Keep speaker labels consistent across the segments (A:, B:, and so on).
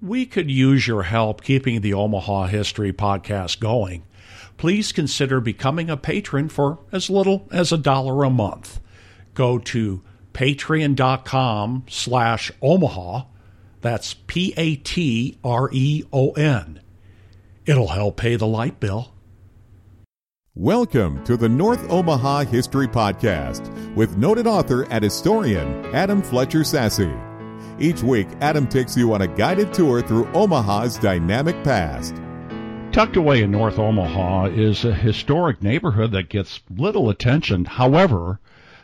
A: we could use your help keeping the Omaha History Podcast going. Please consider becoming a patron for as little as a dollar a month. Go to patreon.com slash Omaha. That's P A T R E O N. It'll help pay the light bill.
B: Welcome to the North Omaha History Podcast with noted author and historian Adam Fletcher Sasse. Each week, Adam takes you on a guided tour through Omaha's dynamic past.
A: Tucked away in North Omaha is a historic neighborhood that gets little attention. However,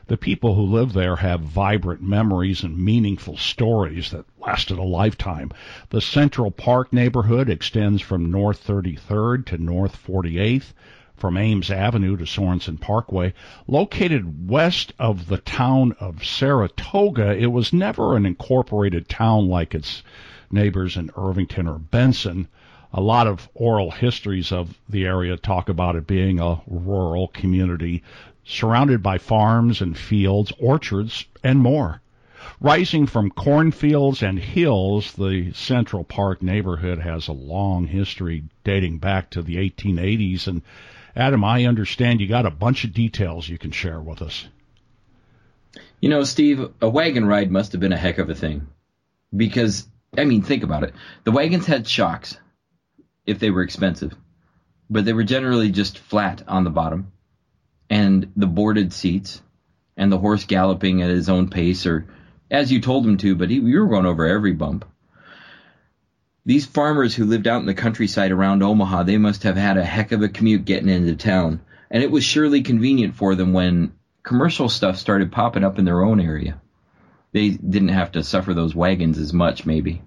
A: the people who live there have vibrant memories and meaningful stories that lasted a lifetime. The Central Park neighborhood extends from North 33rd to North 48th from Ames Avenue to Sorensen Parkway. Located west of the town of Saratoga, it was never an incorporated town like its neighbors in Irvington or Benson. A lot of oral histories of the area talk about it being a rural community surrounded by farms and fields, orchards, and more. Rising from cornfields and hills, the Central Park neighborhood has a long history dating back to the 1880s and Adam, I understand you got a bunch of details you can share with us.
C: You know, Steve, a wagon ride must have been a heck of a thing. Because, I mean, think about it. The wagons had shocks, if they were expensive, but they were generally just flat on the bottom. And the boarded seats, and the horse galloping at his own pace, or as you told him to, but he, you were going over every bump. These farmers who lived out in the countryside around Omaha, they must have had a heck of a commute getting into town. And it was surely convenient for them when commercial stuff started popping up in their own area. They didn't have to suffer those wagons as much, maybe.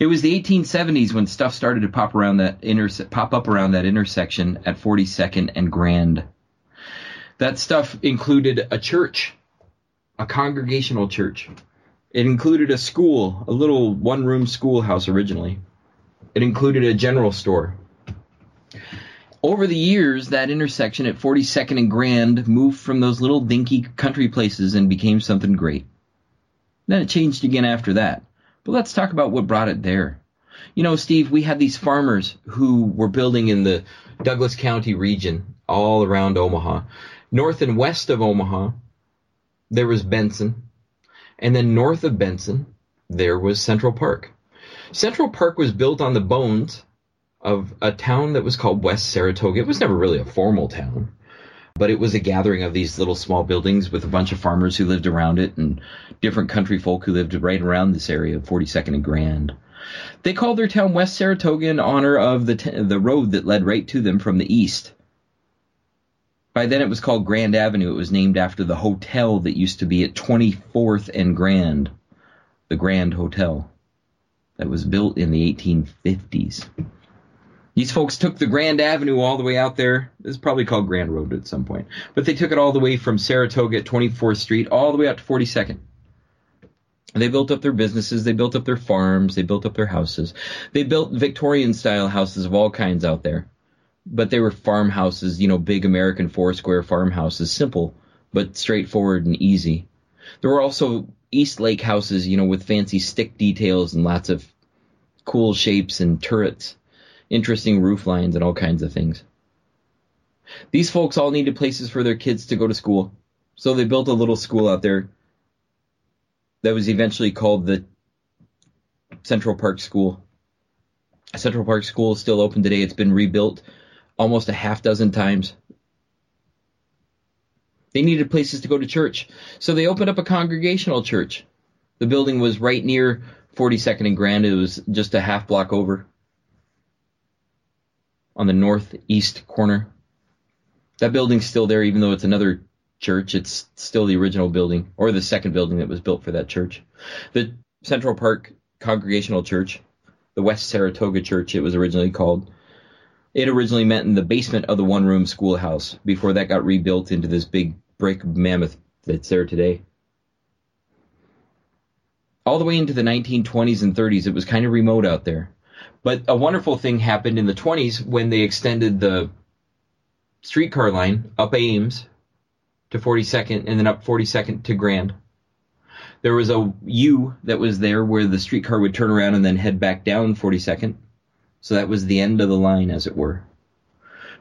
C: It was the 1870s when stuff started to pop around that interse- pop up around that intersection at 42nd and Grand. That stuff included a church, a congregational church, it included a school, a little one room schoolhouse originally. It included a general store. Over the years, that intersection at 42nd and Grand moved from those little dinky country places and became something great. Then it changed again after that. But let's talk about what brought it there. You know, Steve, we had these farmers who were building in the Douglas County region all around Omaha. North and west of Omaha, there was Benson, and then north of Benson, there was Central Park. Central Park was built on the bones of a town that was called West Saratoga. It was never really a formal town, but it was a gathering of these little small buildings with a bunch of farmers who lived around it and different country folk who lived right around this area of 42nd and Grand. They called their town West Saratoga in honor of the t- the road that led right to them from the east. By then it was called Grand Avenue. It was named after the hotel that used to be at 24th and Grand, the Grand Hotel, that was built in the 1850s. These folks took the Grand Avenue all the way out there. It's probably called Grand Road at some point. But they took it all the way from Saratoga at 24th Street all the way out to 42nd. They built up their businesses, they built up their farms, they built up their houses. They built Victorian style houses of all kinds out there but they were farmhouses, you know, big American four square farmhouses, simple but straightforward and easy. There were also Eastlake houses, you know, with fancy stick details and lots of cool shapes and turrets, interesting roof lines and all kinds of things. These folks all needed places for their kids to go to school, so they built a little school out there that was eventually called the Central Park School. Central Park School is still open today. It's been rebuilt almost a half dozen times. They needed places to go to church, so they opened up a congregational church. The building was right near 42nd and Grand. It was just a half block over on the northeast corner. That building's still there, even though it's another church. It's still the original building, or the second building that was built for that church. The Central Park Congregational Church, the West Saratoga Church, it was originally called, it originally met in the basement of the one room schoolhouse before that got rebuilt into this big brick mammoth that's there today. All the way into the 1920s and 30s, it was kind of remote out there. But a wonderful thing happened in the 20s when they extended the streetcar line up Ames to 42nd and then up 42nd to Grand. There was a U that was there where the streetcar would turn around and then head back down 42nd. So that was the end of the line, as it were.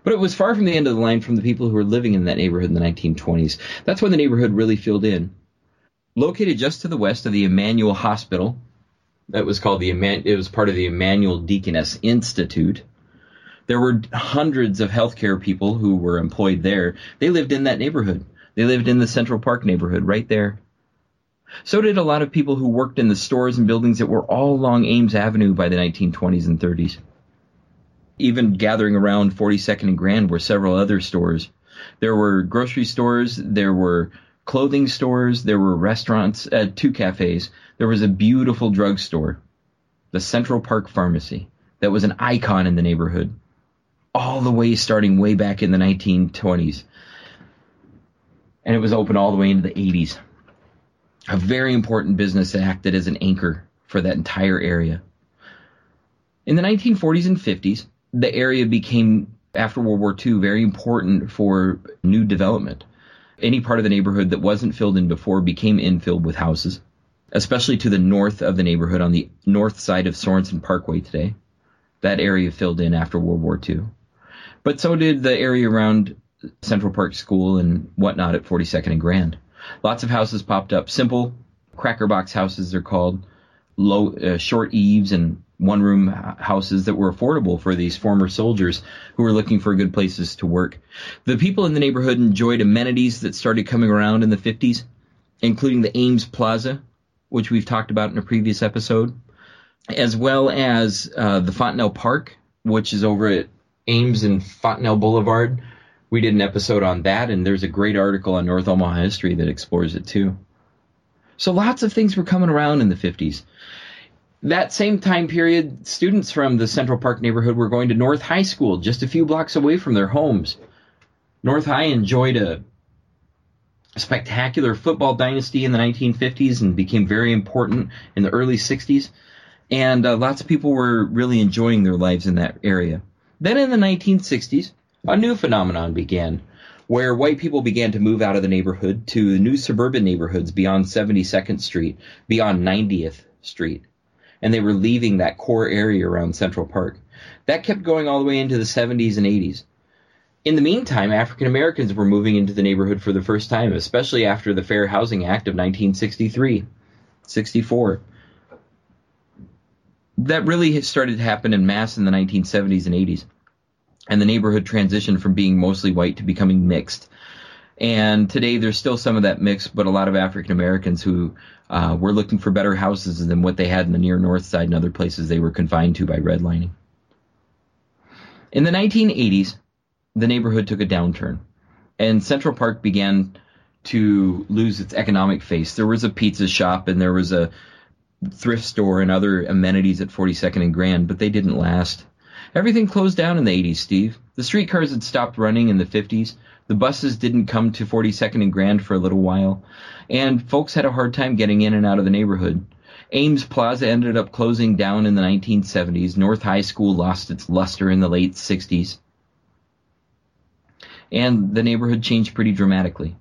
C: But it was far from the end of the line from the people who were living in that neighborhood in the 1920s. That's when the neighborhood really filled in. Located just to the west of the Immanuel Hospital, that was called the it was part of the Immanuel Deaconess Institute. There were hundreds of healthcare people who were employed there. They lived in that neighborhood. They lived in the Central Park neighborhood right there. So did a lot of people who worked in the stores and buildings that were all along Ames Avenue by the 1920s and 30s. Even gathering around 42nd and Grand were several other stores. There were grocery stores, there were clothing stores, there were restaurants, uh, two cafes. There was a beautiful drugstore, the Central Park Pharmacy, that was an icon in the neighborhood all the way starting way back in the 1920s. And it was open all the way into the 80s. A very important business that acted as an anchor for that entire area. In the 1940s and 50s, the area became, after World War II, very important for new development. Any part of the neighborhood that wasn't filled in before became infilled with houses, especially to the north of the neighborhood on the north side of Sorensen Parkway today. That area filled in after World War II. But so did the area around Central Park School and whatnot at 42nd and Grand. Lots of houses popped up. Simple cracker box houses, they're called. Low, uh, short eaves and one room houses that were affordable for these former soldiers who were looking for good places to work. The people in the neighborhood enjoyed amenities that started coming around in the 50s, including the Ames Plaza, which we've talked about in a previous episode, as well as uh, the Fontenelle Park, which is over at Ames and Fontenelle Boulevard. We did an episode on that, and there's a great article on North Omaha history that explores it too. So lots of things were coming around in the 50s. That same time period, students from the Central Park neighborhood were going to North High School, just a few blocks away from their homes. North High enjoyed a spectacular football dynasty in the 1950s and became very important in the early 60s. And uh, lots of people were really enjoying their lives in that area. Then in the 1960s, a new phenomenon began, where white people began to move out of the neighborhood to new suburban neighborhoods beyond 72nd Street, beyond 90th Street. And they were leaving that core area around Central Park. That kept going all the way into the 70s and 80s. In the meantime, African Americans were moving into the neighborhood for the first time, especially after the Fair Housing Act of 1963, 64 that really started to happen in mass in the 1970s and 80s. And the neighborhood transitioned from being mostly white to becoming mixed. And today there's still some of that mix, but a lot of African Americans who uh, were looking for better houses than what they had in the near north side and other places they were confined to by redlining. In the 1980s, the neighborhood took a downturn, and Central Park began to lose its economic face. There was a pizza shop and there was a thrift store and other amenities at 42nd and Grand, but they didn't last. Everything closed down in the 80s, Steve. The streetcars had stopped running in the 50s. The buses didn't come to 42nd and Grand for a little while. And folks had a hard time getting in and out of the neighborhood. Ames Plaza ended up closing down in the 1970s. North High School lost its luster in the late 60s. And the neighborhood changed pretty dramatically.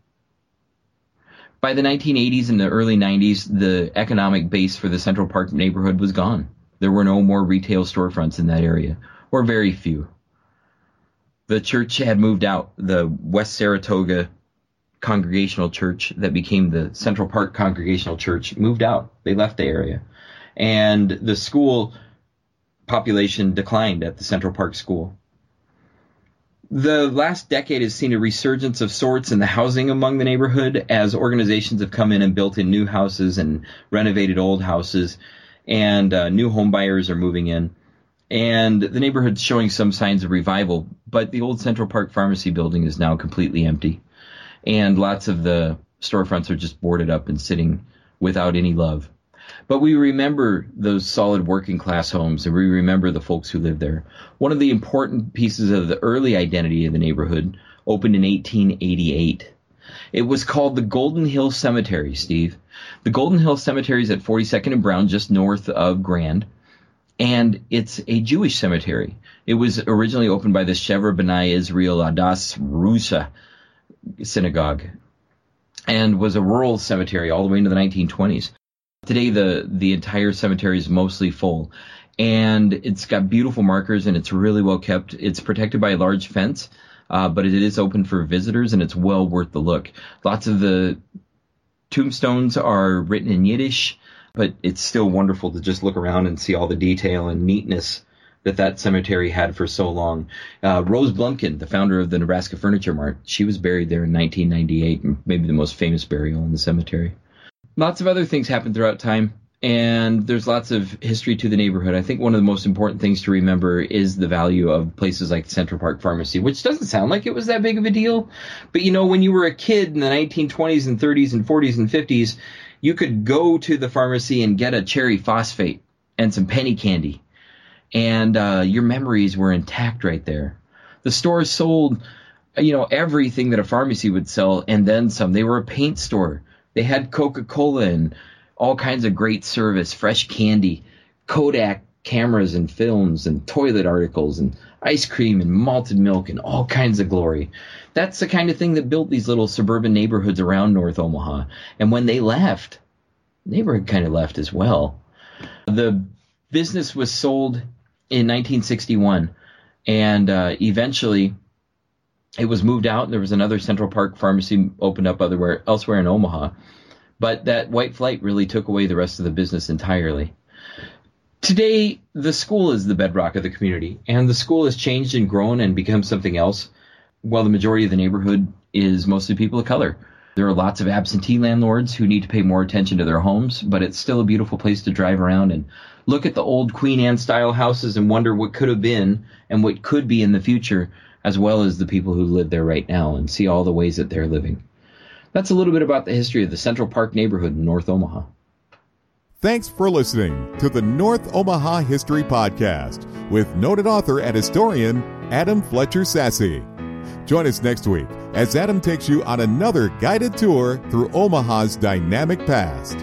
C: By the 1980s and the early 90s, the economic base for the Central Park neighborhood was gone. There were no more retail storefronts in that area, or very few. The church had moved out. The West Saratoga Congregational Church that became the Central Park Congregational Church moved out. They left the area. And the school population declined at the Central Park School. The last decade has seen a resurgence of sorts in the housing among the neighborhood as organizations have come in and built in new houses and renovated old houses, and uh, new home buyers are moving in. And the neighborhood's showing some signs of revival, but the old Central Park Pharmacy building is now completely empty. And lots of the storefronts are just boarded up and sitting without any love. But we remember those solid working class homes and we remember the folks who lived there. One of the important pieces of the early identity of the neighborhood opened in 1888. It was called the Golden Hill Cemetery, Steve. The Golden Hill Cemetery is at 42nd and Brown, just north of Grand, and it's a Jewish cemetery. It was originally opened by the Chevra B'nai Israel Adas Russia synagogue. and was a rural cemetery all the way into the 1920s. Today, the the entire cemetery is mostly full, and it's got beautiful markers and it's really well kept. It's protected by a large fence, uh, but it is open for visitors and it's well worth the look. Lots of the tombstones are written in Yiddish, but it's still wonderful to just look around and see all the detail and neatness that that cemetery had for so long. Uh, Rose Blumkin, the founder of the Nebraska Furniture Mart, she was buried there in 1998, maybe the most famous burial in the cemetery. Lots of other things happened throughout time, and there's lots of history to the neighborhood. I think one of the most important things to remember is the value of places like Central Park Pharmacy, which doesn't sound like it was that big of a deal. But you know, when you were a kid in the 1920s and 30s and 40s and 50s, you could go to the pharmacy and get a cherry phosphate and some penny candy and uh, your memories were intact right there. The store sold, you know, everything that a pharmacy would sell and then some. They were a paint store. They had Coca Cola and all kinds of great service, fresh candy, Kodak cameras and films and toilet articles and ice cream and malted milk and all kinds of glory. That's the kind of thing that built these little suburban neighborhoods around North Omaha. And when they left, the neighborhood kind of left as well. The business was sold in 1961, and uh, eventually it was moved out. And There was another Central Park pharmacy opened up elsewhere in Omaha, but that white flight really took away the rest of the business entirely. Today, the school is the bedrock of the community, and the school has changed and grown and become something else, while the majority of the neighborhood is mostly people of color. There are lots of absentee landlords who need to pay more attention to their homes, but it's still a beautiful place to drive around and look at the old Queen Anne style houses and wonder what could have been and what could be in the future, as well as the people who live there right now and see all the ways that they're living. That's a little bit about the history of the Central Park neighborhood in North Omaha.
B: Thanks for listening to the North Omaha History Podcast with noted author and historian Adam Fletcher Sasse. Join us next week as Adam takes you on another guided tour through Omaha's dynamic past.